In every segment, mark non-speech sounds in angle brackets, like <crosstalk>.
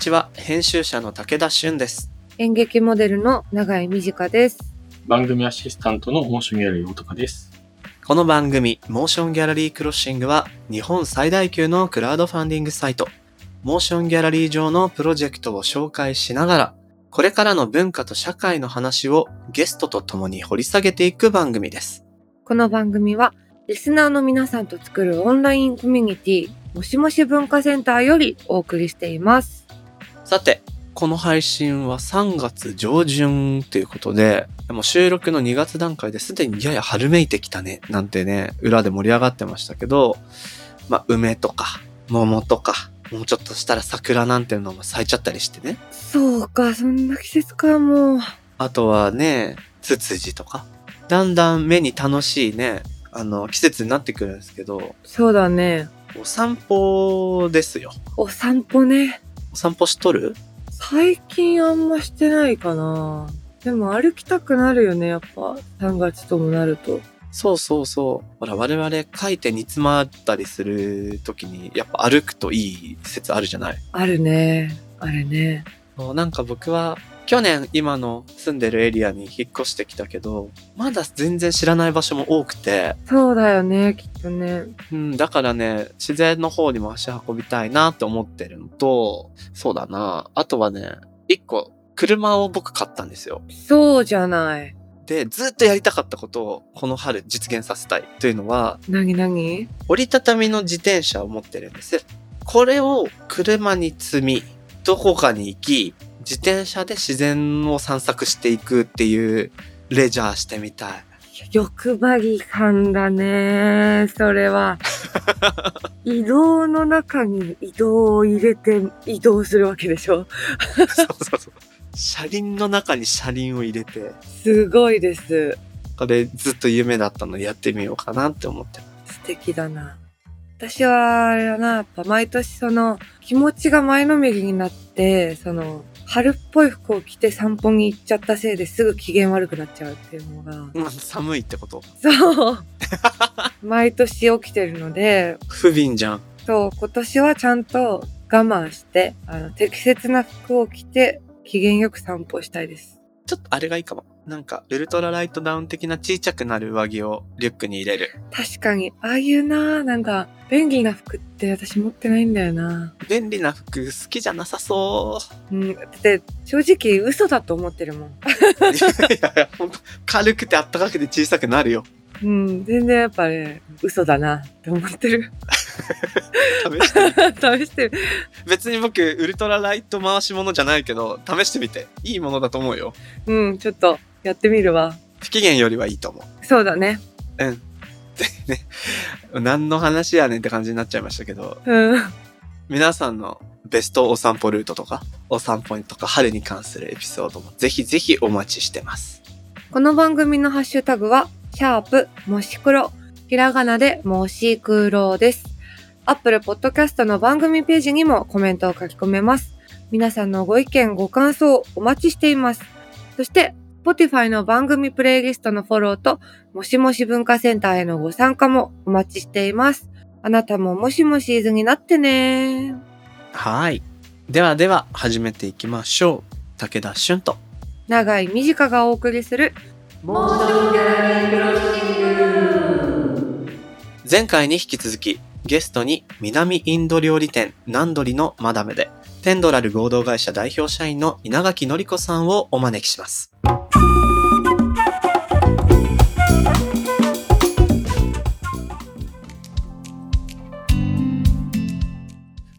こんにちは、編集者の武田俊です。演劇モデルの永井美智香です。番組アシスタントのモーションギャラリー大高です。この番組、モーションギャラリークロッシングは、日本最大級のクラウドファンディングサイト、モーションギャラリー上のプロジェクトを紹介しながら、これからの文化と社会の話をゲストと共に掘り下げていく番組です。この番組は、リスナーの皆さんと作るオンラインコミュニティ、もしもし文化センターよりお送りしています。さて、この配信は3月上旬ということで、もう収録の2月段階ですでにやや春めいてきたね、なんてね、裏で盛り上がってましたけど、まあ、梅とか、桃とか、もうちょっとしたら桜なんていうのも咲いちゃったりしてね。そうか、そんな季節か、もう。あとはね、ツツジとか。だんだん目に楽しいね、あの、季節になってくるんですけど、そうだね。お散歩ですよ。お散歩ね。お散歩しとる？最近あんましてないかな。でも歩きたくなるよね、やっぱ。3月ともなると。そうそうそう。ほら、我々書いて煮詰まったりするときに、やっぱ歩くといい説あるじゃない？あるね。あるね。なんか僕は、去年今の住んでるエリアに引っ越してきたけど、まだ全然知らない場所も多くて、そうだよね、きっとね。うん、だからね、自然の方にも足運びたいなって思ってるのと、そうだな。あとはね、一個、車を僕買ったんですよ。そうじゃない。で、ずっとやりたかったことをこの春実現させたいというのは、なになに？折りたたみの自転車を持ってるんです。これを車に積み、どこかに行き、自転車で自然を散策していくっていうレジャーしてみたい。欲張り感だね、それは。<laughs> 移動の中に移動を入れて移動するわけでしょそうそうそう。車輪の中に車輪を入れて、すごいです。これずっと夢だったのでやってみようかなって思って。素敵だな。私は、あれだな、やっぱ毎年その気持ちが前のめりになって、その春っぽい服を着て散歩に行っちゃったせいですぐ機嫌悪くなっちゃうっていうのが、うん寒いってこと？そう。毎年起きてるので、不憫じゃん。そう、今年はちゃんと我慢して、あの、適切な服を着て、機嫌よく散歩したいです。ちょっとあれがいいかも。なんか、ウルトラライトダウン的な小さくなる上着をリュックに入れる。確かに、ああいうな、なんか、便利な服って私持ってないんだよな。便利な服好きじゃなさそうん、だって、正直嘘だと思ってるもん。う。いやいや、ほんと、軽くてあったかくて小さくなるよ。うん、全然やっぱね、嘘だなって思ってる。試して。試してる。別に僕、ウルトラライト回し物じゃないけど、試してみて。いいものだと思うよ。うん、ちょっと、やってみるわ。不機嫌よりはいいと思う。そうだね。うん。でね、何の話やねんって感じになっちゃいましたけど、うん。皆さんのベストお散歩ルートとか、お散歩とか春に関するエピソードもぜひぜひお待ちしてます。この番組のハッシュタグは、シャープもし黒。ひらがなでもし黒です。アップルポッドキャストの番組ページにもコメントを書き込めます。皆さんのご意見、ご感想お待ちしています。そして、Spotify の番組プレイリストのフォローと、もしもし文化センターへのご参加もお待ちしています。あなたももしもしーずになってねはい。ではでは、始めていきましょう。武田俊と。長い短がお送りする前回に引き続き、ゲストに南インド料理店ナンドリのマダムで、テンドラル合同会社代表社員の稲垣のり子さんをお招きします。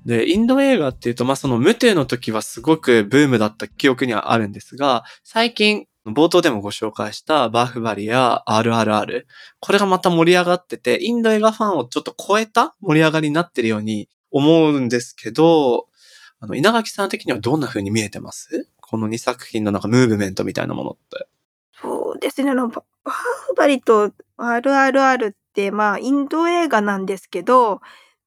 で、インド映画っていうと、まあ、そのムテの時はすごくブームだった記憶にはあるんですが、最近、冒頭でもご紹介したバーフバリや RRR、これがまた盛り上がってて、インド映画ファンをちょっと超えた盛り上がりになってるように思うんですけど、あの、稲垣さん的にはどんな風に見えてます？この2作品のなんかムーブメントみたいなものって。そうですね。あの、バーフバリと RRR って、まあ、インド映画なんですけど、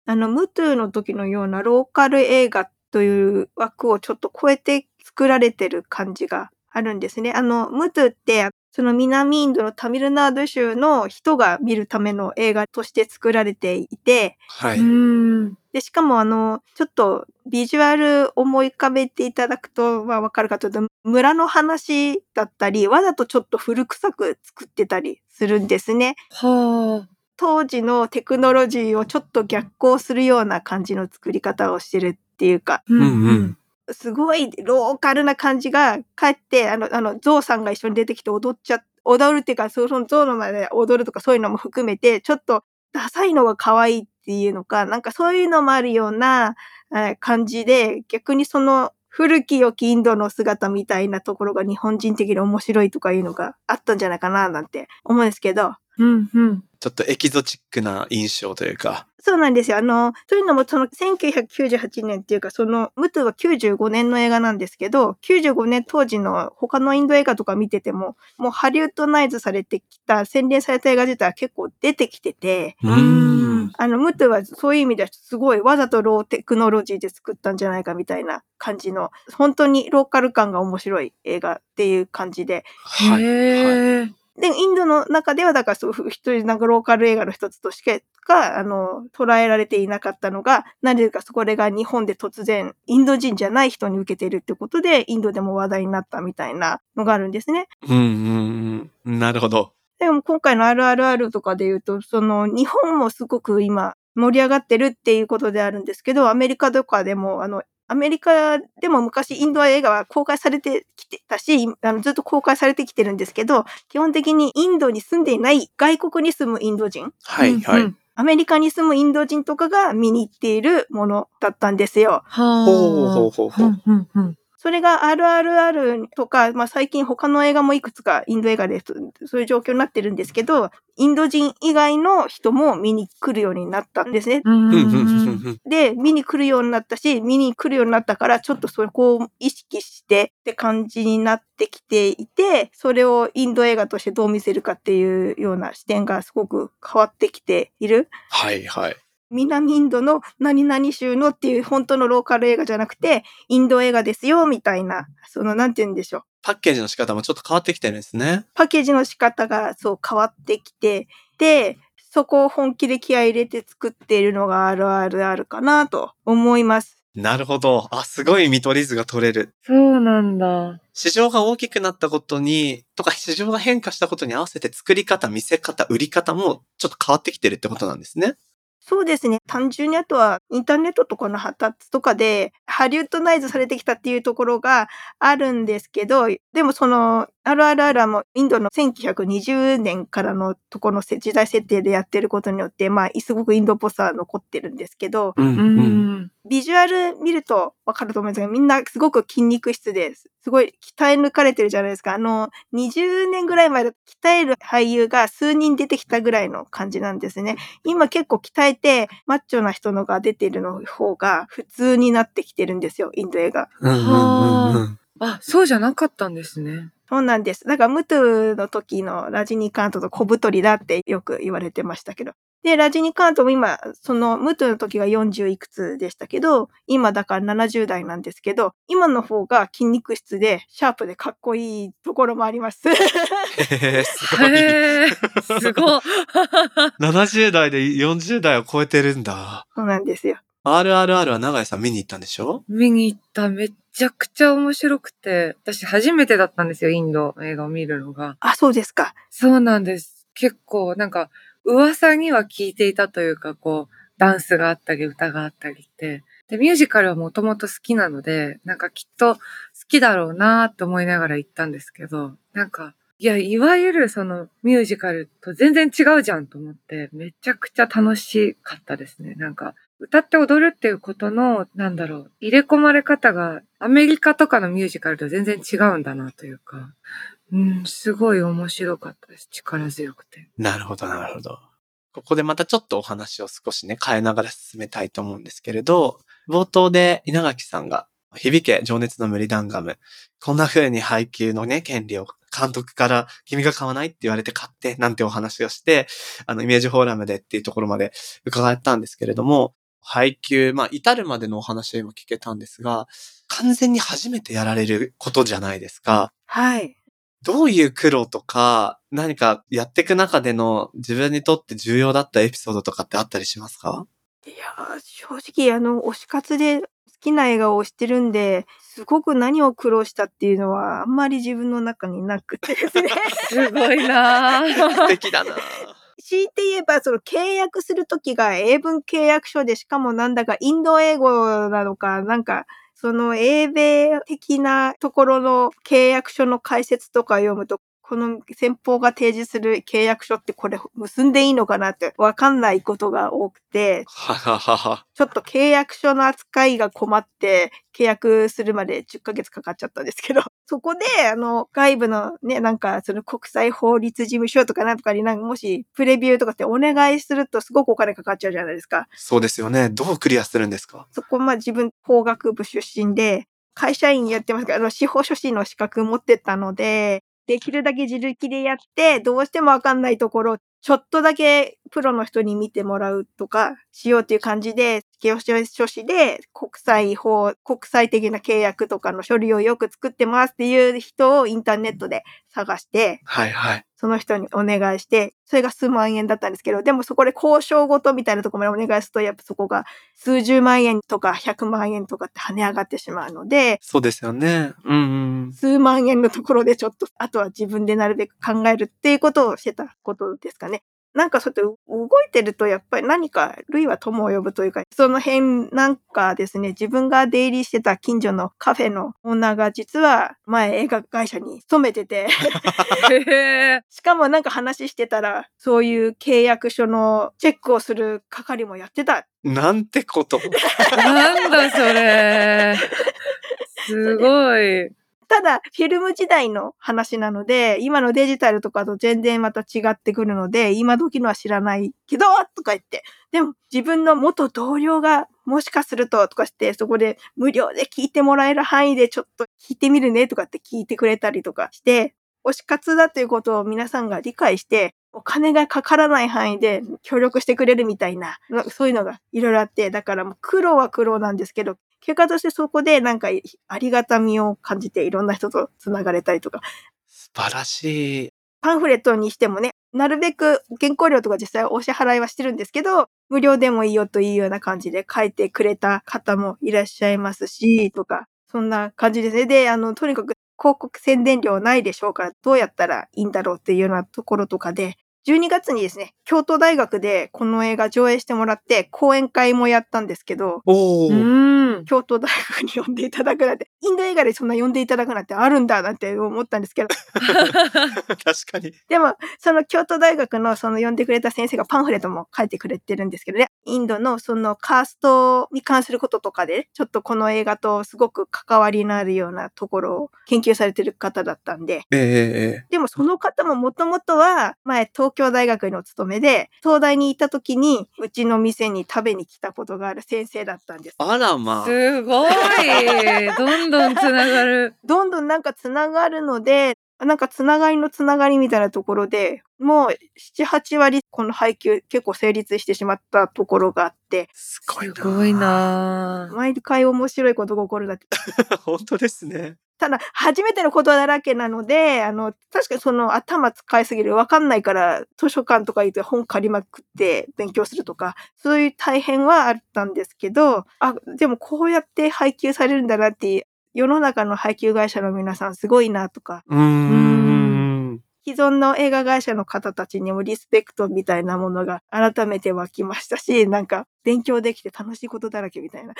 あの、ムトゥの時のようなローカル映画という枠をちょっと超えて作られてる感じがあるんですね。あの、ムトゥって、その南インドのタミルナード州の人が見るための映画として作られていて、はい。うーん。で、しかもあの、ちょっとビジュアル思い浮かべていただくと、まあわかるかというと、村の話だったり、わざとちょっと古臭く作ってたりするんですね。は当時のテクノロジーをちょっと逆行するような感じの作り方をしてるっていうか、あ。んうんすごいローカルな感じが、かえって、あの、あの、ゾウさんが一緒に出てきて踊っちゃ、踊るっていうか、そのゾウの前で踊るとかそういうのも含めて、ちょっとダサいのが可愛いっていうのか、なんかそういうのもあるような、え感じで、逆にその古き良きインドの姿みたいなところが日本人的に面白いとかいうのがあったんじゃないかななんて思うんですけど、うんうん。ちょっとエキゾチックな印象というか。そうなんですよ。あの、というのも、その1998年っていうか、その、ムトゥは95年の映画なんですけど、95年当時の他のインド映画とか見てても、もうハリウッドナイズされてきた、洗練された映画自体は結構出てきてて、うーん。あの、ムトゥはそういう意味ではすごいわざとローテクノロジーで作ったんじゃないかみたいな感じの、本当にローカル感が面白い映画っていう感じで、はい。で、インドの中では、だからそう、一人なんかローカル映画の一つとしてか、あの、捉えられていなかったのが、なぜかそれが日本で突然、インド人じゃない人に受けているってことで、インドでも話題になったみたいなのがあるんですね。うんうんうん。なるほど。でも今回の RRR とかで言うと、その、日本もすごく今、盛り上がってるっていうことであるんですけど、アメリカとかでも、あの、アメリカでも昔インド映画は公開されてきてたし、あのずっと公開されてきてるんですけど、基本的にインドに住んでいない外国に住むインド人、はいはい。アメリカに住むインド人とかが見に行っているものだったんですよ。はあ。ほうほうほうほう。それが RRR とか、まあ最近他の映画もいくつかインド映画でそそういう状況になってるんですけど、インド人以外の人も見に来るようになったんですね。うんうんうんうんうんうん。で、見に来るようになったし、見に来るようになったから、ちょっとそこを意識してって感じになってきていて、それをインド映画としてどう見せるかっていうような視点がすごく変わってきている。はいはい。南インドの何々州のっていう本当のローカル映画じゃなくて、インド映画ですよ、みたいな、その、なんて言うんでしょう。パッケージの仕方もちょっと変わってきてるんですね。パッケージの仕方がそう変わってきて、で、そこを本気で気合い入れて作っているのが RRR かなと思います。なるほど。あ、すごい見取り図が取れる。そうなんだ。市場が大きくなったことに、とか市場が変化したことに合わせて作り方、見せ方、売り方もちょっと変わってきてるってことなんですね。そうですね。単純にあとはインターネットとかの発達とかでハリウッドナイズされてきたっていうところがあるんですけど、でもその RRR はもうインドの1920年からのところのせ時代設定でやってることによって、まあ、すごくインドっぽさは残ってるんですけど、うんうん。ビジュアル見るとわかると思うんですが、みんなすごく筋肉質です。すごい鍛え抜かれてるじゃないですか。あの、20年ぐらい前だと鍛える俳優が数人出てきたぐらいの感じなんですね。今結構鍛えてマッチョな人のが出てるの方が普通になってきてるんですよ、インド映画。うんうんうんうん。あ、そうじゃなかったんですね。そうなんです。だから、ムトゥの時のラジニカントと小太りだってよく言われてましたけど。で、ラジニカントも今、その、ムトゥの時が40いくつでしたけど、今だから70代なんですけど、今の方が筋肉質で、シャープでかっこいいところもあります。へえ、すごい。<laughs> へえ、すごい。70代で40代を超えてるんだ。そうなんですよ。RRR は長井さん見に行ったんでしょ？見に行った。めちゃくちゃ面白くて。私初めてだったんですよ、インド映画を見るのが。あ、そうですか。そうなんです。結構、なんか、噂には聞いていたというか、こう、ダンスがあったり、歌があったりって。で、ミュージカルはもともと好きなので、なんかきっと好きだろうなって思いながら行ったんですけど、なんか、いや、いわゆるそのミュージカルと全然違うじゃんと思って、めちゃくちゃ楽しかったですね。なんか、歌って踊るっていうことの、なんだろう、入れ込まれ方がアメリカとかのミュージカルと全然違うんだなというか、うん、すごい面白かったです。力強くて。なるほど、なるほど。ここでまたちょっとお話を少しね、変えながら進めたいと思うんですけれど、冒頭で稲垣さんが、響け、情熱の無理ダンガム。こんな風に配給のね、権利を監督から君が買わないって言われて買って、なんてお話をして、あの、イメージフォーラムでっていうところまで伺ったんですけれども、配給、まあ、至るまでのお話を今聞けたんですが、完全に初めてやられることじゃないですか。はい。どういう苦労とか、何かやっていく中での自分にとって重要だったエピソードとかってあったりしますか？いやー、正直あの、推し活で好きな映画を推してるんで、すごく何を苦労したっていうのはあんまり自分の中になくてですね。<laughs> すごいなぁ。素敵だな強いて言えば、その契約するときが英文契約書で、しかもなんだかインド英語なのか、なんか、その英米的なところの契約書の解説とか読むと、この先方が提示する契約書ってこれ結んでいいのかなってわかんないことが多くて、はははは。ちょっと契約書の扱いが困って、契約するまで10ヶ月かかっちゃったんですけど、<laughs> そこで、あの、外部のね、なんか、その国際法律事務所とかなんとかになんかもし、プレビューとかってお願いするとすごくお金かかっちゃうじゃないですか。そうですよね。どうクリアするんですか？そこ、まあ自分法学部出身で、会社員やってますから、あの、司法書士の資格持ってたので、できるだけ自力でやって、どうしてもわかんないところ、ちょっとだけプロの人に見てもらうとかしようっていう感じで、司法書士で国際法、国際的な契約とかの書類をよく作ってますっていう人をインターネットで探して、はいはい。その人にお願いして、それが数万円だったんですけど、でもそこで交渉ごとみたいなところまでお願いすると、やっぱそこが数十万円とか100万円とかって跳ね上がってしまうので、そうですよね。うんうん。数万円のところでちょっと、あとは自分でなるべく考えるっていうことをしてたことですかね。なんかそうやって動いてるとやっぱり何か類は友を呼ぶというか、その辺なんかですね、自分が出入りしてた近所のカフェのオーナーが実は前映画会社に勤めてて、<laughs> しかもなんか話してたら、そういう契約書のチェックをする係もやってた。なんてこと。なんだそれ。<laughs> すごい。ただ、フィルム時代の話なので、今のデジタルとかと全然また違ってくるので、今時のは知らないけど、とか言って。でも、自分の元同僚が、もしかすると、とかして、そこで無料で聞いてもらえる範囲でちょっと聞いてみるね、とかって聞いてくれたりとかして、推し活だということを皆さんが理解して、お金がかからない範囲で協力してくれるみたいな、そういうのがいろいろあって、だからもう苦労は苦労なんですけど、結果としてそこでなんかありがたみを感じていろんな人と繋がれたりとか、素晴らしい。パンフレットにしてもね、なるべく原稿料とか実際お支払いはしてるんですけど、無料でもいいよというような感じで書いてくれた方もいらっしゃいますし、とか、そんな感じですね。で、あの、とにかく広告宣伝料ないでしょうから、どうやったらいいんだろうっていうようなところとかで、12月にですね、京都大学でこの映画上映してもらって、講演会もやったんですけど。京都大学に呼んでいただくなんて、インド映画でそんな呼んでいただくなんてあるんだなんて思ったんですけど、確かに。でも、その京都大学のその呼んでくれた先生がパンフレットも書いてくれてるんですけどね、インドのそのカーストに関することとかで、ちょっとこの映画とすごく関わりのあるようなところを研究されてる方だったんで、ええええでもその方ももともとは前東京大学にお勤めで、東大にいた時にうちの店に食べに来たことがある先生だったんです。あらまあ。すごい。どんどんつながる。<laughs> どんどんなんかつながるので、なんかつながりのつながりみたいなところで、もう7、8割この配給結構成立してしまったところがあって、すごいな。すごいなぁ。毎回面白いことが起こるなって。<laughs> 本当ですね。ただ、初めてのことだらけなので、あの、確かにその頭使いすぎる、わかんないから図書館とか行って本借りまくって勉強するとか、そういう大変はあったんですけど、あ、でもこうやって配給されるんだなって、世の中の配給会社の皆さんすごいなとか、うーん。既存の映画会社の方たちにもリスペクトみたいなものが改めて湧きましたし、なんか勉強できて楽しいことだらけみたいな。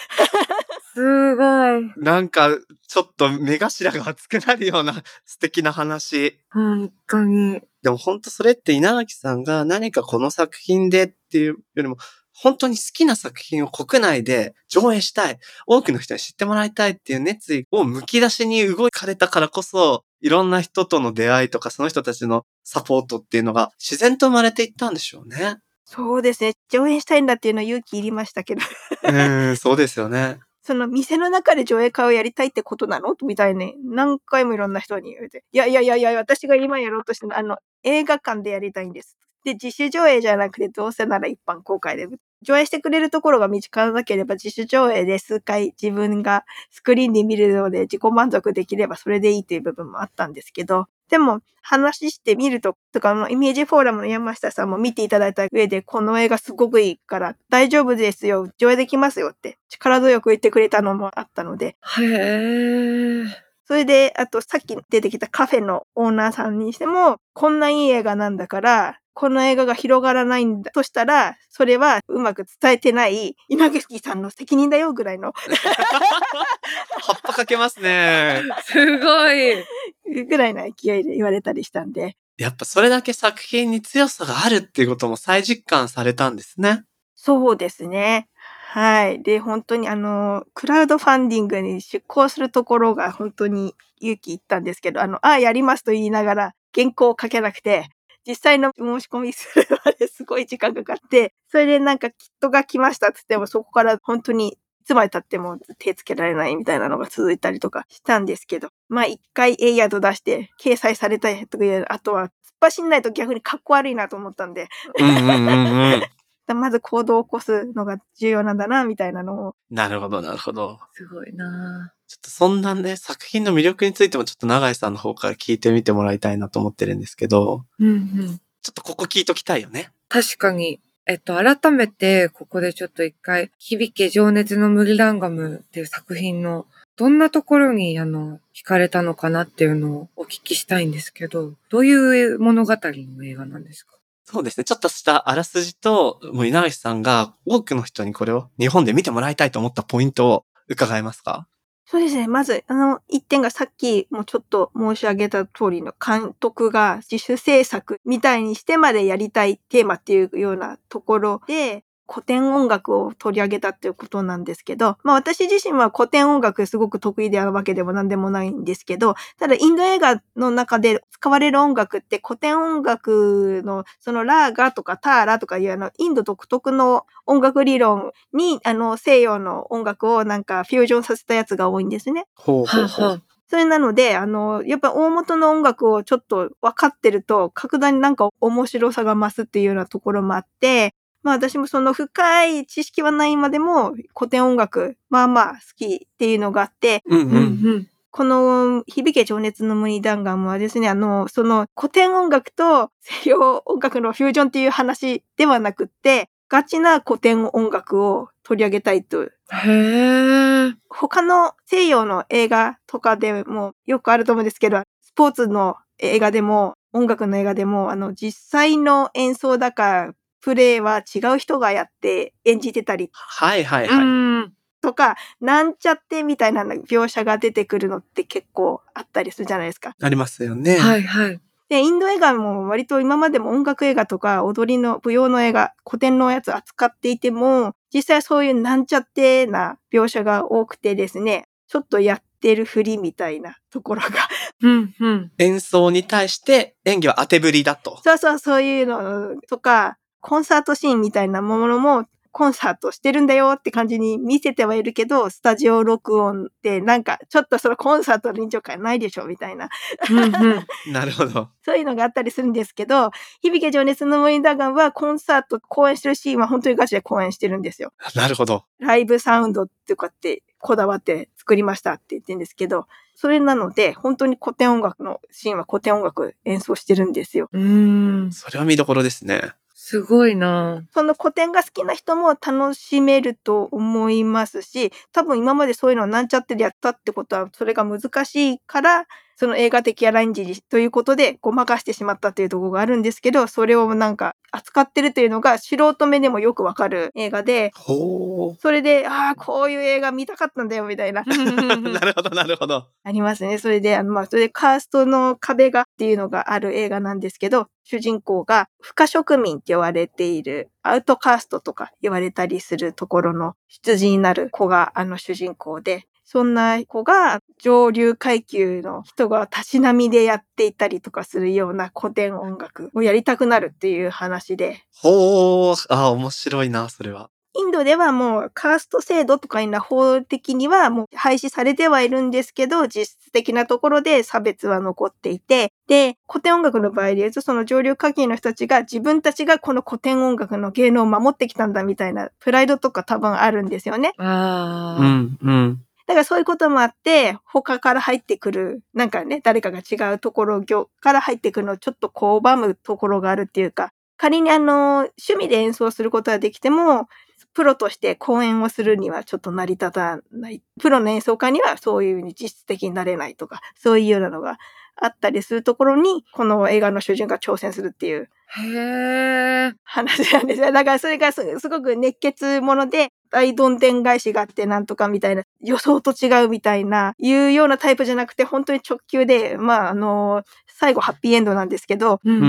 すごい。なんか、ちょっと目頭が熱くなるような素敵な話。本当に。でも本当それって稲垣さんが何かこの作品でっていうよりも、本当に好きな作品を国内で上映したい。多くの人に知ってもらいたいっていう熱意を剥き出しに動かれたからこそ、いろんな人との出会いとかその人たちのサポートっていうのが自然と生まれていったんでしょうね。そうですね。上演したいんだっていうのは勇気いりましたけど。うーん、そうですよね。その店の中で上映会をやりたいってことなの？みたいに何回もいろんな人に言われて。いやいやいやいや、私が今やろうとしてるのはあの、映画館でやりたいんです。で、自主上映じゃなくて、どうせなら一般公開で。上映してくれるところが見つからなければ、自主上映で数回自分がスクリーンで見るので自己満足できればそれでいいという部分もあったんですけど、でも話してみると、とか、あのイメージフォーラムの山下さんも見ていただいた上で、この映画すごくいいから大丈夫ですよ、上映できますよって力強く言ってくれたのもあったので、へー。それで、あとさっき出てきたカフェのオーナーさんにしても、こんないい映画なんだから、この映画が広がらないんだとしたら、それはうまく伝えてない稲垣さんの責任だよぐらいの、葉っぱかけますね。<laughs> すごい。ぐらいな勢いで言われたりしたんで、やっぱそれだけ作品に強さがあるっていうことも再実感されたんですね。そうですね。はい。で、本当にあの、クラウドファンディングに出向するところが本当に勇気いったんですけど、あの、ああ、やりますと言いながら原稿を書けなくて、実際の申し込みするまですごい時間かかって、それでなんかキットが来ましたって言っても、そこから本当にいつまで経っても手つけられないみたいなのが続いたりとかしたんですけど、まあ一回エイヤード出して掲載されたりとか、あとは突っ走んないと逆にかっこ悪いなと思ったんで、うんうんうんうん。まず行動を起こすのが重要なんだな、みたいなのを。なるほど、なるほど。すごいなちょっとそんなね、作品の魅力についてもちょっと永井さんの方から聞いてみてもらいたいなと思ってるんですけど、うんうん。ちょっとここ聞いときたいよね。確かに。えっと、改めて、ここでちょっと一回、響け情熱のムリランガムっていう作品の、どんなところに、あの、惹かれたのかなっていうのをお聞きしたいんですけど、どういう物語の映画なんですか？そうですね。ちょっとしたあらすじと、もう稲垣さんが多くの人にこれを日本で見てもらいたいと思ったポイントを伺えますか？そうですね。まず、あの、一点がさっきもちょっと申し上げた通りの監督が自主制作みたいにしてまでやりたいテーマっていうようなところで、古典音楽を取り上げたっていうことなんですけど、まあ私自身は古典音楽すごく得意であるわけでも何でもないんですけど、ただインド映画の中で使われる音楽って古典音楽のそのラーガとかターラとかいうあのインド独特の音楽理論にあの西洋の音楽をなんかフュージョンさせたやつが多いんですね。ほうはあはあそれなので、あの、やっぱ大元の音楽をちょっと分かってると、格段になんか面白さが増すっていうようなところもあって、まあ私もその深い知識はないまでも古典音楽、まあまあ好きっていうのがあって、うんうんうん。うん。この響け情熱の森弾丸はですね、あの、その古典音楽と西洋音楽のフュージョンっていう話ではなくって、ガチな古典音楽を取り上げたいとへー。他の西洋の映画とかでもよくあると思うんですけど、スポーツの映画でも音楽の映画でも、あの、実際の演奏だか、プレイは違う人がやって演じてたりはいはいはい。うん。とか、なんちゃってみたいな描写が出てくるのって結構あったりするじゃないですか。ありますよね。はいはい。で、インド映画も割と今までも音楽映画とか踊りの舞踊の映画、古典のやつ扱っていても、実際そういうなんちゃってな描写が多くてですね、ちょっとやってるふりみたいなところが。うんうん。演奏に対して演技は当てぶりだと。そうそうそういうのとか、コンサートシーンみたいなものも、コンサートしてるんだよって感じに見せてはいるけど、スタジオ録音ってなんかちょっとそのコンサートの臨場感ないでしょみたいな。うんうん。なるほど。そういうのがあったりするんですけど、響け情熱の森ダガンはコンサート公演してるシーンは本当にガチで公演してるんですよ。<laughs> なるほど。ライブサウンドってかってこだわって作りましたって言ってるんですけど、それなので本当に古典音楽のシーンは古典音楽演奏してるんですよ。うーん。それは見どころですね。すごいな。その古典が好きな人も楽しめると思いますし、多分今までそういうのをなんちゃってでやったってことは、それが難しいから、その映画的アラインジということでごまかしてしまったというところがあるんですけど、それをなんか扱ってるというのが素人目でもよくわかる映画で、ほそれで、ああ、こういう映画見たかったんだよ、みたいな。う。<laughs> なるほど、なるほど。ありますね。それで、あの、まあ、それでカーストの壁がっていうのがある映画なんですけど、主人公が不可植民って言われている、アウトカーストとか言われたりするところの出自になる子があの主人公で、そんな子が上流階級の人がたしなみでやっていたりとかするような古典音楽をやりたくなるっていう話で、ほう。あ、面白いな、それは。インドではもうカースト制度とかいうのは法的にはもう廃止されてはいるんですけど、実質的なところで差別は残っていて、で、古典音楽の場合で言うと、その上流階級の人たちが自分たちがこの古典音楽の芸能を守ってきたんだみたいなプライドとか多分あるんですよね。ああ。うん、うん。だからそういうこともあって、他から入ってくる、なんかね、誰かが違うところから入ってくるのをちょっと拒むところがあるっていうか、仮にあの、趣味で演奏することはできても、プロとして公演をするにはちょっと成り立たない。プロの演奏家にはそういう実質的になれないとか、そういうようなのがあったりするところに、この映画の主人が挑戦するっていうへえ。話なんですよ。だからそれがすすごく熱血もので、大どんでん返しがあってなんとかみたいな、予想と違うみたいな、いうようなタイプじゃなくて、本当に直球で、まあ、あの、最後ハッピーエンドなんですけど、うんうんう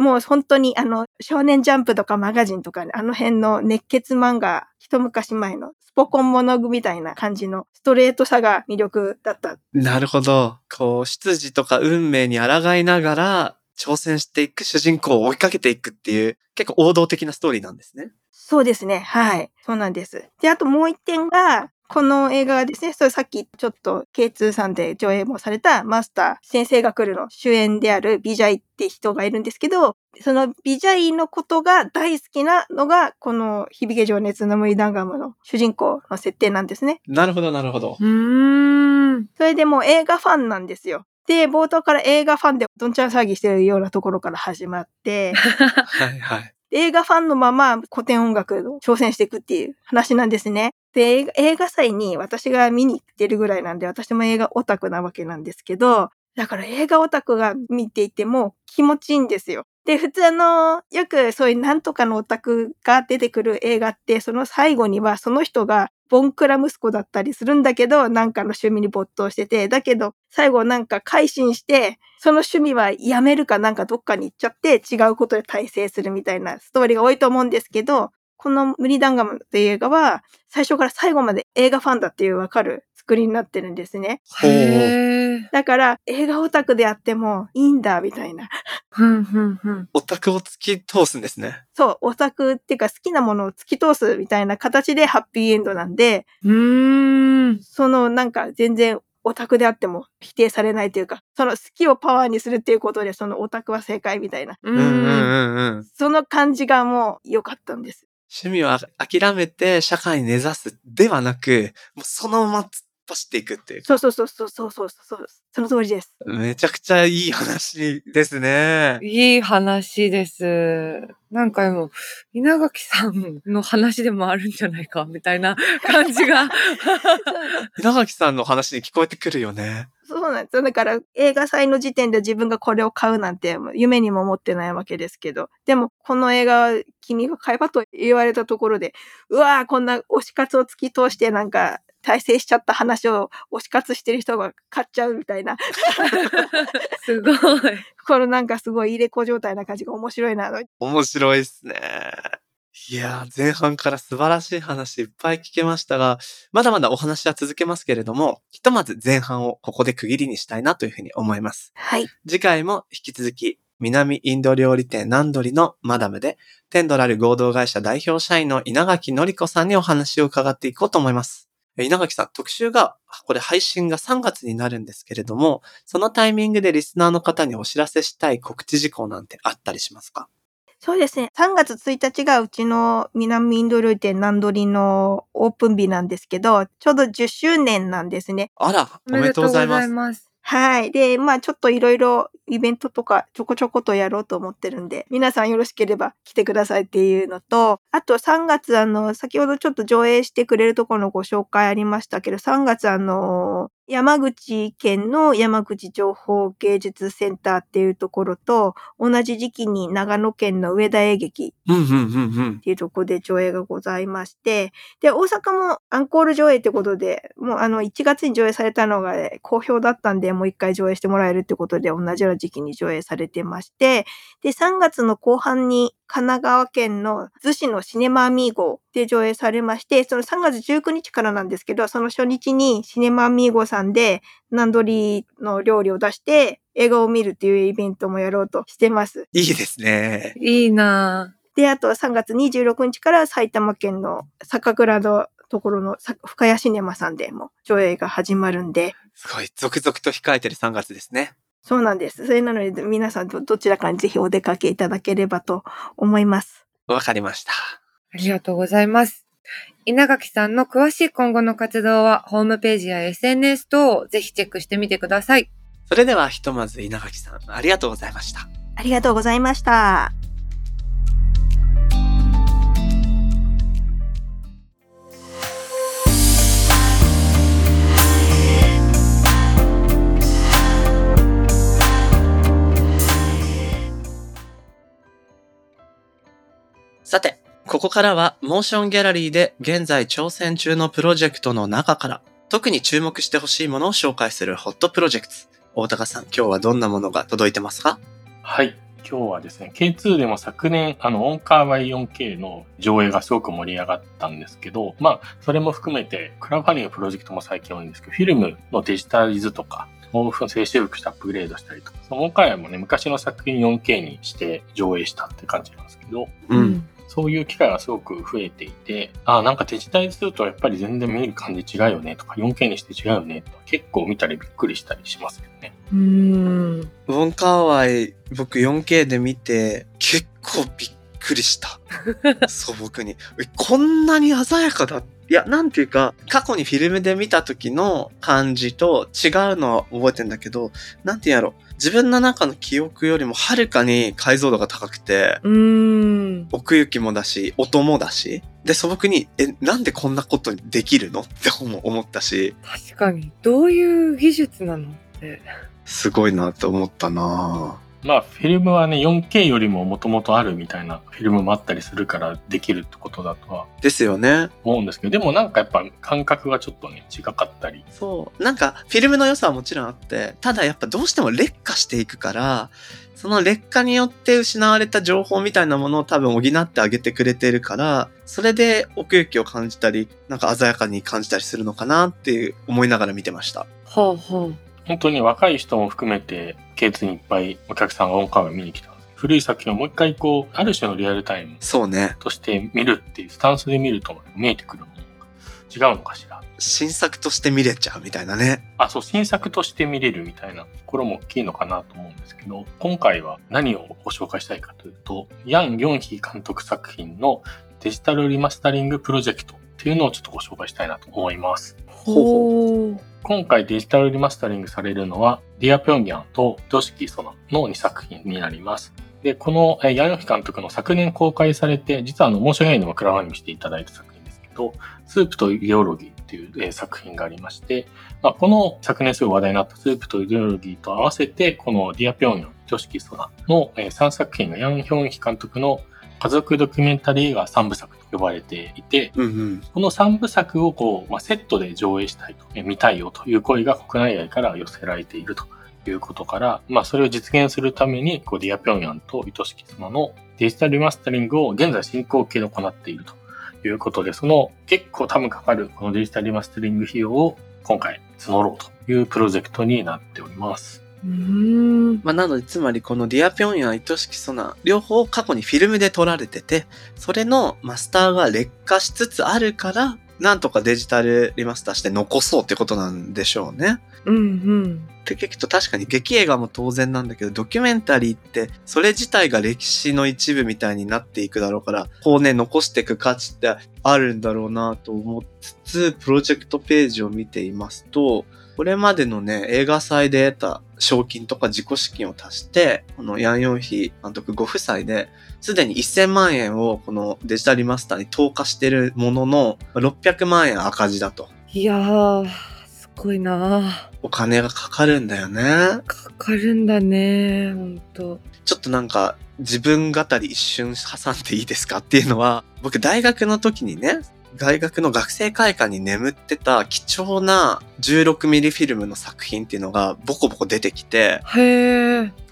ん。もう本当にあの、少年ジャンプとかマガジンとか、ね、あの辺の熱血漫画、一昔前のスポコンモノグみたいな感じのストレートさが魅力だった。なるほど。こう、出自とか運命に抗いながら、挑戦していく主人公を追いかけていくっていう、結構王道的なストーリーなんですね。そうですね。はい。そうなんです。で、あともう一点が、この映画はですね、それさっきちょっと K2 さんで上映もされたマスター先生が来るの主演であるビジャイって人がいるんですけど、そのビジャイのことが大好きなのが、この響け情熱の無理ダンガムの主人公の設定なんですね。なるほど、なるほど。うーん。それでもう映画ファンなんですよ。で、冒頭から映画ファンでどんちゃん騒ぎしてるようなところから始まって、はいはい。映画ファンのまま古典音楽の挑戦していくっていう話なんですね。で、映画祭に私が見に行ってるぐらいなんで、私も映画オタクなわけなんですけど、だから映画オタクが見ていても気持ちいいんですよ。で、普通あの、よくそういうなんとかのオタクが出てくる映画って、その最後にはその人がボンクラ息子だったりするんだけど、なんかの趣味に没頭してて、だけど最後なんか改心して、その趣味はやめるかなんかどっかに行っちゃって違うことで大成するみたいなストーリーが多いと思うんですけど、この無理ダンガムっていう映画は最初から最後まで映画ファンだっていうわかる作りになってるんですね。だから映画オタクであってもいいんだみたいな。オタクを突き通すんですね。そう、オタクっていうか好きなものを突き通すみたいな形でハッピーエンドなんで、うーん。そのなんか全然オタクであっても否定されないというか、その好きをパワーにするっていうことでそのオタクは正解みたいな。ううんうんうんうん。その感じがもう良かったんです。趣味をあ諦めて社会に根ざすではなく、もうそのまま突っ走っていくっていう。そうそうそうそうそうそうそう。その通りです。めちゃくちゃいい話ですね。いい話です。なんかもう、稲垣さんの話でもあるんじゃないか、みたいな感じが。<laughs> 稲垣さんの話に聞こえてくるよね。そうなんですよ。だから映画祭の時点で自分がこれを買うなんて夢にも思ってないわけですけど。でもこの映画君が買えばと言われたところで、うわーこんな推し活を突き通してなんか大成しちゃった話を推し活してる人が買っちゃうみたいな。<laughs> すごい。このなんかすごい入れ子状態な感じが面白いな。面白いっすね。いやー、前半から素晴らしい話いっぱい聞けましたが、まだまだお話は続けますけれども、ひとまず前半をここで区切りにしたいなというふうに思います。はい。次回も引き続き、南インド料理店ナンドリのマダムで、テンドラル合同会社代表社員の稲垣のり子さんにお話を伺っていこうと思います。え稲垣さん、特集が、これ配信が3月になるんですけれども、そのタイミングでリスナーの方にお知らせしたい告知事項なんてあったりしますか？そうですね。3月1日がうちの南インド料理店ナンドリのオープン日なんですけど、ちょうど10周年なんですね。あら、おめでとうございます。はい。で、まあちょっといろいろイベントとかちょこちょことやろうと思ってるんで、皆さんよろしければ来てくださいっていうのと、あと3月あの、先ほどちょっと上映してくれるところのご紹介ありましたけど、3月あの、山口県の山口情報芸術センターっていうところと、同じ時期に長野県の上田映劇っ。ていうところで上映がございまして、で、大阪もアンコール上映ってことで、もうあの1月に上映されたのが好評だったんで、もう一回上映してもらえるってことで同じような時期に上映されてまして、で、3月の後半に神奈川県の逗子のシネマアミーゴで上映されまして、その3月19日からなんですけど、その初日にシネマアミーゴさんでナンドリーの料理を出して映画を見るっていうイベントもやろうとしてます。いいですね。いいなで、あと3月26日から埼玉県の酒蔵のところのさ深谷シネマさんでも上映が始まるんで、すごい、続々と控えてる3月ですね。そうなんです。それなので皆さんどどちらかにぜひお出かけいただければと思います。わかりました。ありがとうございます。稲垣さんの詳しい今後の活動はホームページや SNS 等をぜひチェックしてみてください。それではひとまず稲垣さん、ありがとうございました。ありがとうございました。ここからはモーションギャラリーで現在挑戦中のプロジェクトの中から特に注目してほしいものを紹介するホットプロジェクト。大高さん、今日はどんなものが届いてますか？はい。今日はですね、K2 でも昨年、あの、ウォン・カー ウァイ4K の上映がすごく盛り上がったんですけど、まあ、それも含めて、クラウドファンディングプロジェクトも最近多いんですけど、フィルムのデジタライズとか、オフ静止力してアップグレードしたりとか、そのオンカー Y もね、昔の作品 4K にして上映したって感じなんですけど、うん。そういう機会がすごく増えていて、ああ、なんかデジタルするとやっぱり全然見る感じ違うよねとか、4K にして違うよねとか、結構見たりびっくりしたりしますよね。うーん。ウォンカーワイ、僕 4K で見て、結構びっくりした。<laughs> 素朴に。えこんなに鮮やかだ。いや、なんていうか、過去にフィルムで見た時の感じと違うのは覚えてんだけど、なんていうんやろ。自分の中の記憶よりもはるかに解像度が高くて、うーん。奥行きもだし、音もだし。で、素朴に、え、なんでこんなことできるの？って思思ったし、確かに。どういう技術なの？って。すごいなって思ったなまあ、フィルムはね、4K よりももともとあるみたいなフィルムもあったりするからできるってことだとはですよね。思うんですけど、でもなんかやっぱ感覚がちょっとね、違かったり。そう。なんか、フィルムの良さはもちろんあって、ただやっぱどうしても劣化していくから、その劣化によって失われた情報みたいなものを多分補ってあげてくれてるから、それで奥行きを感じたり、なんか鮮やかに感じたりするのかなっていう思いながら見てました。はあは本当に若い人も含めて、K2 にいっぱいお客さんがオンカーを見に来た古い作品をもう一回こう、ある種のリアルタイムそうね。として見るっていうスタンスで見ると見えてくるものが違うのかしら。新作として見れちゃうみたいなね。あ、そう、新作として見れるみたいなところも大きいのかなと思うんですけど、今回は何をご紹介したいかというと、ヤン・ヨンヒ監督作品のデジタルリマスタリングプロジェクトっていうのをちょっとご紹介したいなと思います。あ。ほう。今回デジタルリマスタリングされるのは、ディア・ピョンヤンと愛しきソナの2作品になります。で、このえーヤン・ヨンヒ監督の昨年公開されて、実はあの、モーションゲームでもクラファンディングしていただいた作品ですけど、スープとイデオロギーっていう、えー作品がありまして、まあ、この昨年すごい話題になったスープとイデオロギーと合わせて、このディア・ピョンギャン、ドシキ・ソナのえー3作品がヤン・ヒョンヒ監督の家族ドキュメンタリー映画3部作と呼ばれていて、うんうん。この3部作をこう、まあ、セットで上映したいと、え見たいよという声が国内外から寄せられているということから、まあ、それを実現するために、こう、ディアピョンヤンと愛しき妻のデジタルリマスタリングを現在進行形で行っているということで、その結構多分かかるこのデジタルリマスタリング費用を今回募ろうというプロジェクトになっております。うーん。まあ、なので、つまりこのディアピョンや愛しきソナ、両方過去にフィルムで撮られてて、それのマスターが劣化しつつあるから、なんとかデジタルリマスターして残そうってことなんでしょうね。うんうん。って聞くと確かに劇映画も当然なんだけど、ドキュメンタリーって、それ自体が歴史の一部みたいになっていくだろうから、こうね、残していく価値ってあるんだろうなと思いつつ、プロジェクトページを見ていますと、これまでのね、映画祭で得た賞金とか自己資金を足して、このヤンヨンヒ監督ご夫妻で、すでに1000万円をこのデジタルリマスターに投下してるものの、600万円赤字だと。いやー、すごいなお金がかかるんだよね。かかるんだね、ほんと。ちょっとなんか自分語り一瞬挟んでいいですかっていうのは、僕大学の時にね、大学の学生会館に眠ってた貴重な16ミリフィルムの作品っていうのがボコボコ出てきて。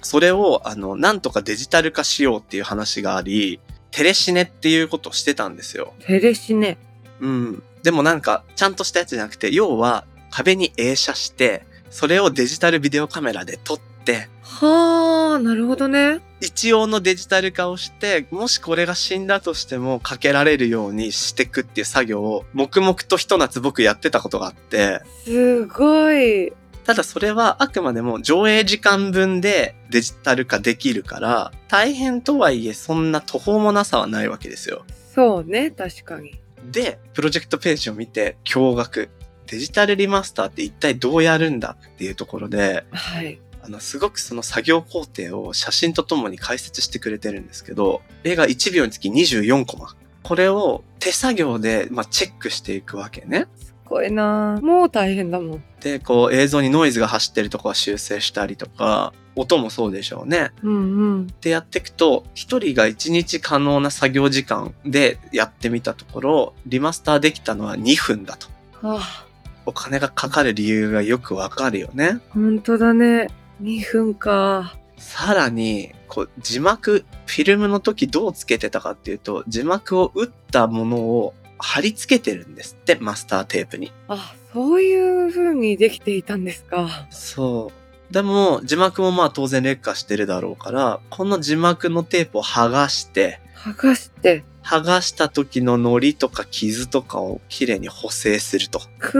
それをあの、なんとかデジタル化しようっていう話があり、テレシネっていうことをしてたんですよ。テレシネ。うん。でもなんか、ちゃんとしたやつじゃなくて、要は壁に映写して、それをデジタルビデオカメラで撮って、はー、なるほどね。一応のデジタル化をして、もしこれが死んだとしてもかけられるようにしていくっていう作業を黙々とひと夏僕やってたことがあって、すごい。ただそれはあくまでも上映時間分でデジタル化できるから、大変とはいえそんな途方もなさはないわけですよ。そうね、確かに。で、プロジェクトページを見て驚愕。デジタルリマスターって一体どうやるんだっていうところで、はい。あの、すごくその作業工程を写真とともに解説してくれてるんですけど、映画1秒につき24コマ。これを手作業で、まあ、チェックしていくわけね。すごいなもう大変だもん。で、こう映像にノイズが走ってるとこは修正したりとか、音もそうでしょうね。うんうん。でやっていくと、一人が1日可能な作業時間でやってみたところ、リマスターできたのは2分だと。はあ、お金がかかる理由がよくわかるよね。本当だね。2分か。さらに、こう、字幕、フィルムの時どうつけてたかっていうと、字幕を打ったものを貼り付けてるんですって、マスターテープに。あ、そういう風にできていたんですか。そう。でも、字幕もまあ当然劣化してるだろうから、この字幕のテープを剥がして、剥がして、剥がした時の糊りとか傷とかをきれいに補正すると。く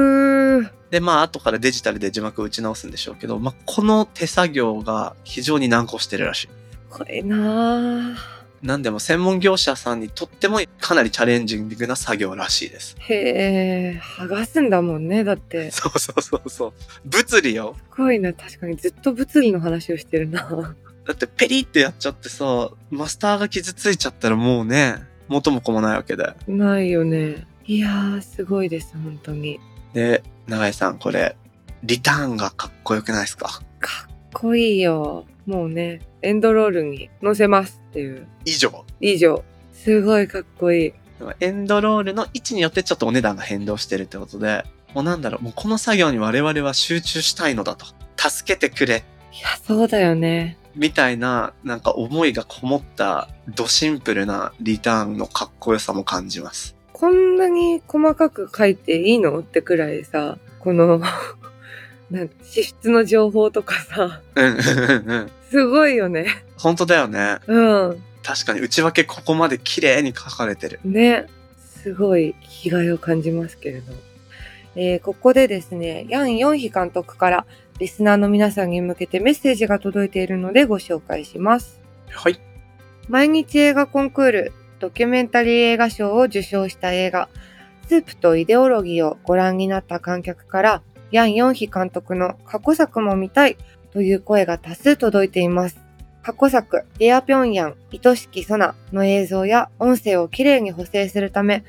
ー。で、まあ後からデジタルで字幕を打ち直すんでしょうけど、まあこの手作業が非常に難航してるらしい。これななんでも専門業者さんにとってもかなりチャレンジングな作業らしいです。へえ、剥がすんだもんね。だって。す <laughs> そうそうそうそう。物理よ。ごいな。確かにずっと物理の話をしてるな。だってペリってやっちゃってさ、マスターが傷ついちゃったらもうね、元も子もないわけで。ないよね。いやー、すごいです。本当に。で、長井さんこれ、リターンがかっこよくないですか？かっこいいよ。もうね、エンドロールに載せますっていう。以上。以上。すごいかっこいい。エンドロールの位置によってちょっとお値段が変動してるってことで、もうなんだろう、もうこの作業に我々は集中したいのだと。助けてくれ。いや、そうだよね。みたいな、なんか思いがこもった、ドシンプルなリターンのかっこよさも感じます。こんなに細かく書いていいのってくらいさ、この、<laughs> なん支出の情報とかさ、うん、うん、うんうん。すごいよね。本当だよね。うん。確かに内訳ここまで綺麗に書かれてる。ね。すごい生きがいを感じますけれど。えーここでですね、ヤン・ヨンヒ監督からリスナーの皆さんに向けてメッセージが届いているのでご紹介します。はい。毎日映画コンクールドキュメンタリー映画賞を受賞した映画スープとイデオロギーをご覧になった観客からヤン・ヨンヒ監督の過去作も見たいという声が多数届いています。過去作、ディアピョンヤン、愛しきソナの映像や音声をきれいに補正するため、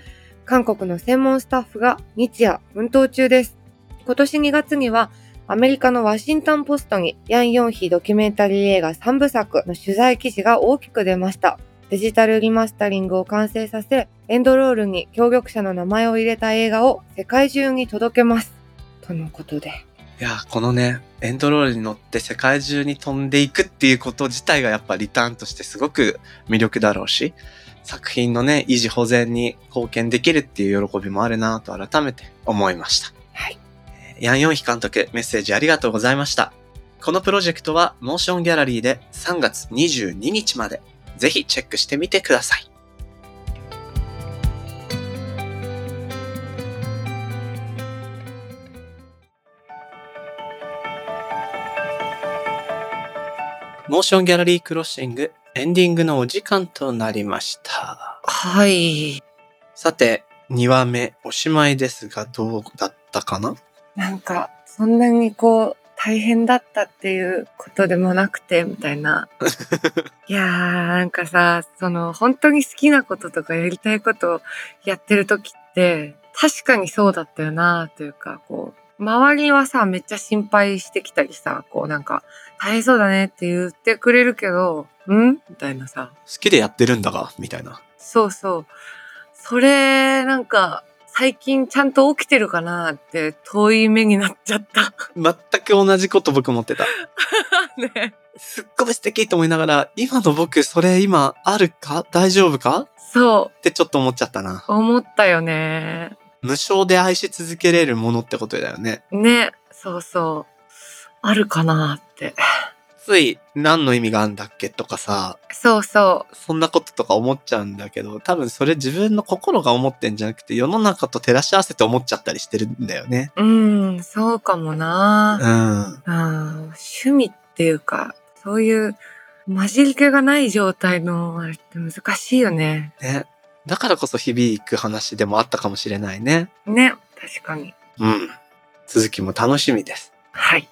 韓国の専門スタッフが日夜奮闘中です。今年2月にはアメリカのワシントンポストにヤン・ヨンヒドキュメンタリー映画3部作の取材記事が大きく出ました。デジタルリマスタリングを完成させ、エンドロールに協力者の名前を入れた映画を世界中に届けます。とのことで。いや、このね、エンドロールに乗って世界中に飛んでいくっていうこと自体がやっぱリターンとしてすごく魅力だろうし、作品のね、維持保全に貢献できるっていう喜びもあるなと改めて思いました。ヤンヨンヒ監督、メッセージありがとうございました。このプロジェクトはモーションギャラリーで3月22日まで、ぜひチェックしてみてください。モーションギャラリークロッシングエンディングのお時間となりました。はい。さて、2話目おしまいですがどうだったかな？なんか、そんなにこう、大変だったっていうことでもなくて、みたいな。<laughs> いやー、なんかさ、その、本当に好きなこととかやりたいことをやってる時って、確かにそうだったよなというか、こう、周りはさ、めっちゃ心配してきたりさ、こうなんか、大変そうだねって言ってくれるけど、ん？みたいなさ。好きでやってるんだがみたいな。そうそう。それ、なんか、最近ちゃんと起きてるかなって遠い目になっちゃった。全く同じこと僕持ってた。<laughs> ね。すっごい素敵と思いながら、今の僕それ今あるか？大丈夫か？そってちょっと思っちゃったな。う、思ったよね。無償で愛し続けれるものってことだよね。ね、そうそう。あるかなって。つい何の意味があるんだっけとかさ、そうそそんなこととか思っちゃうんだけど、多分それ自分の心が思ってんじゃなくて世の中と照らし合わせて思っちゃったりしてるんだよね。う。うん、そうかもな。うん。うん、趣味っていうか、そういう混じり気がない状態のあれって難しいよね。ね。だからこそ響く話でもあったかもしれないね。ね。確かに。うん。続きも楽しみです。はい。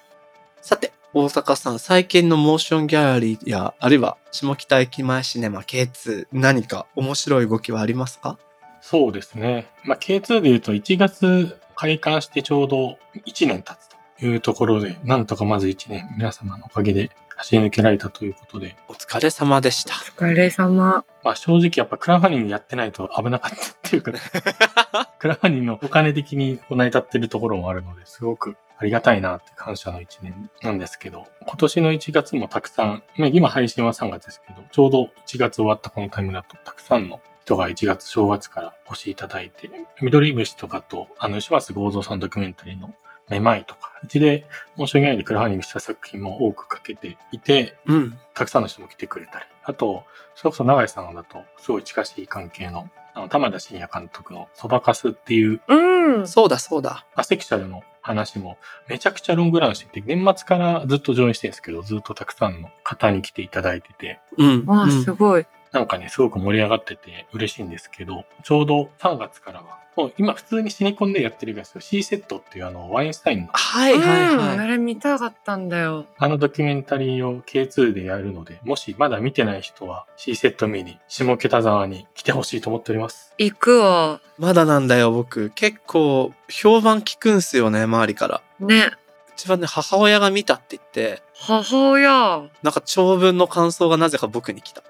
さて、大阪さん、最近のモーションギャラリーや、あるいは下北駅前シネマ K2、何か面白い動きはありますか？そうですね。まあ、K2 で言うと1月開館してちょうど1年経つというところで、なんとかまず1年皆様のおかげで走り抜けられたということで、お疲れ様でした。お疲れ様。まあ正直やっぱクラファニングやってないと危なかったっていうか、<laughs> クラファニングのお金的に成り立ってるところもあるので、すごくありがたいなって感謝の1年なんですけど、今年の1月もたくさん、まあ今配信は3月ですけど、ちょうど1月終わったこのタイムだとたくさんの人が1月正月からお越しいただいて、緑虫とかと、あの、吉松剛三さんドキュメンタリーのめまいとか、うちでモーション以外でクラファニングした作品も多くかけていて、うん。たくさんの人も来てくれたり、あと、それこそ永井さんだと、すごい近しい関係の、あの、玉田真也監督のそばかすっていううん。そうだそうだ。アセクシャルの話もめちゃくちゃロングランしてて、年末からずっと上映してるんですけど、ずっとたくさんの方に来ていただいてて、うん。わあ、うんすごい。なんかね、すごく盛り上がってて嬉しいんですけど、ちょうど3月からは、もう今普通にシネコンでやってるやつ、C セットっていうあの、ワインスタインの、はいはいうん。はい。あれ見たかったんだよ。あのドキュメンタリーを K2 でやるので、もしまだ見てない人は C セット見に下北沢に来てほしいと思っております。行くわ。まだなんだよ、僕。結構、評判聞くんすよね、周りから。ね。うちはね、母親が見たって言って、母親。なんか長文の感想がなぜか僕に来た。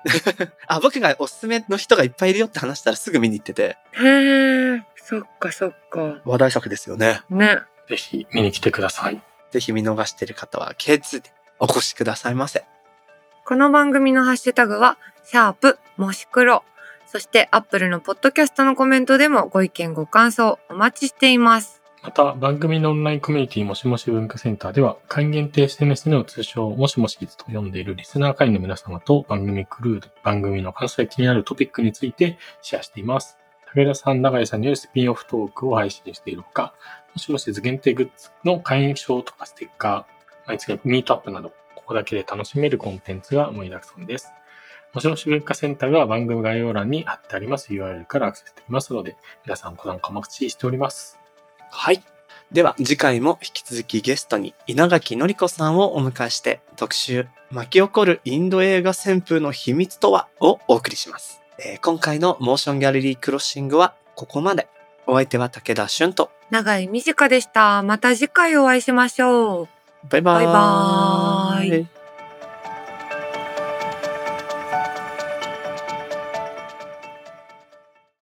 <laughs> あ、僕がおすすめの人がいっぱいいるよって話したらすぐ見に行ってて、へえ。そっかそっか。話題作ですよね。ね。ぜひ見に来てください。ぜひ見逃している方は K2 でお越しくださいませ。この番組のハッシュタグは、シャープもし黒。そして、アップルのポッドキャストのコメントでもご意見ご感想お待ちしています。また、番組のオンラインコミュニティもしもし文化センターでは、会員限定 SNS の通称、もしもしと呼んでいるリスナー会員の皆様と番組クルーで番組の関西気になるトピックについてシェアしています。武田さん、永井さんによるスピンオフトークを配信しているほか、もしもし図限定グッズの会員証とかステッカー、毎月ミートアップなど、ここだけで楽しめるコンテンツが盛りだくさんです。もしもし文化センターが番組概要欄に貼ってあります URL からアクセスできますので、皆さんご参加お待ちしております。はい。では次回も引き続きゲストに稲垣のり子さんをお迎えして特集巻き起こるインド映画旋風の秘密とはをお送りします、えー今回のモーションギャラリークロッシングはここまで。お相手は武田俊と長い短でした。また次回お会いしましょう。バイバーイ。バイバーイ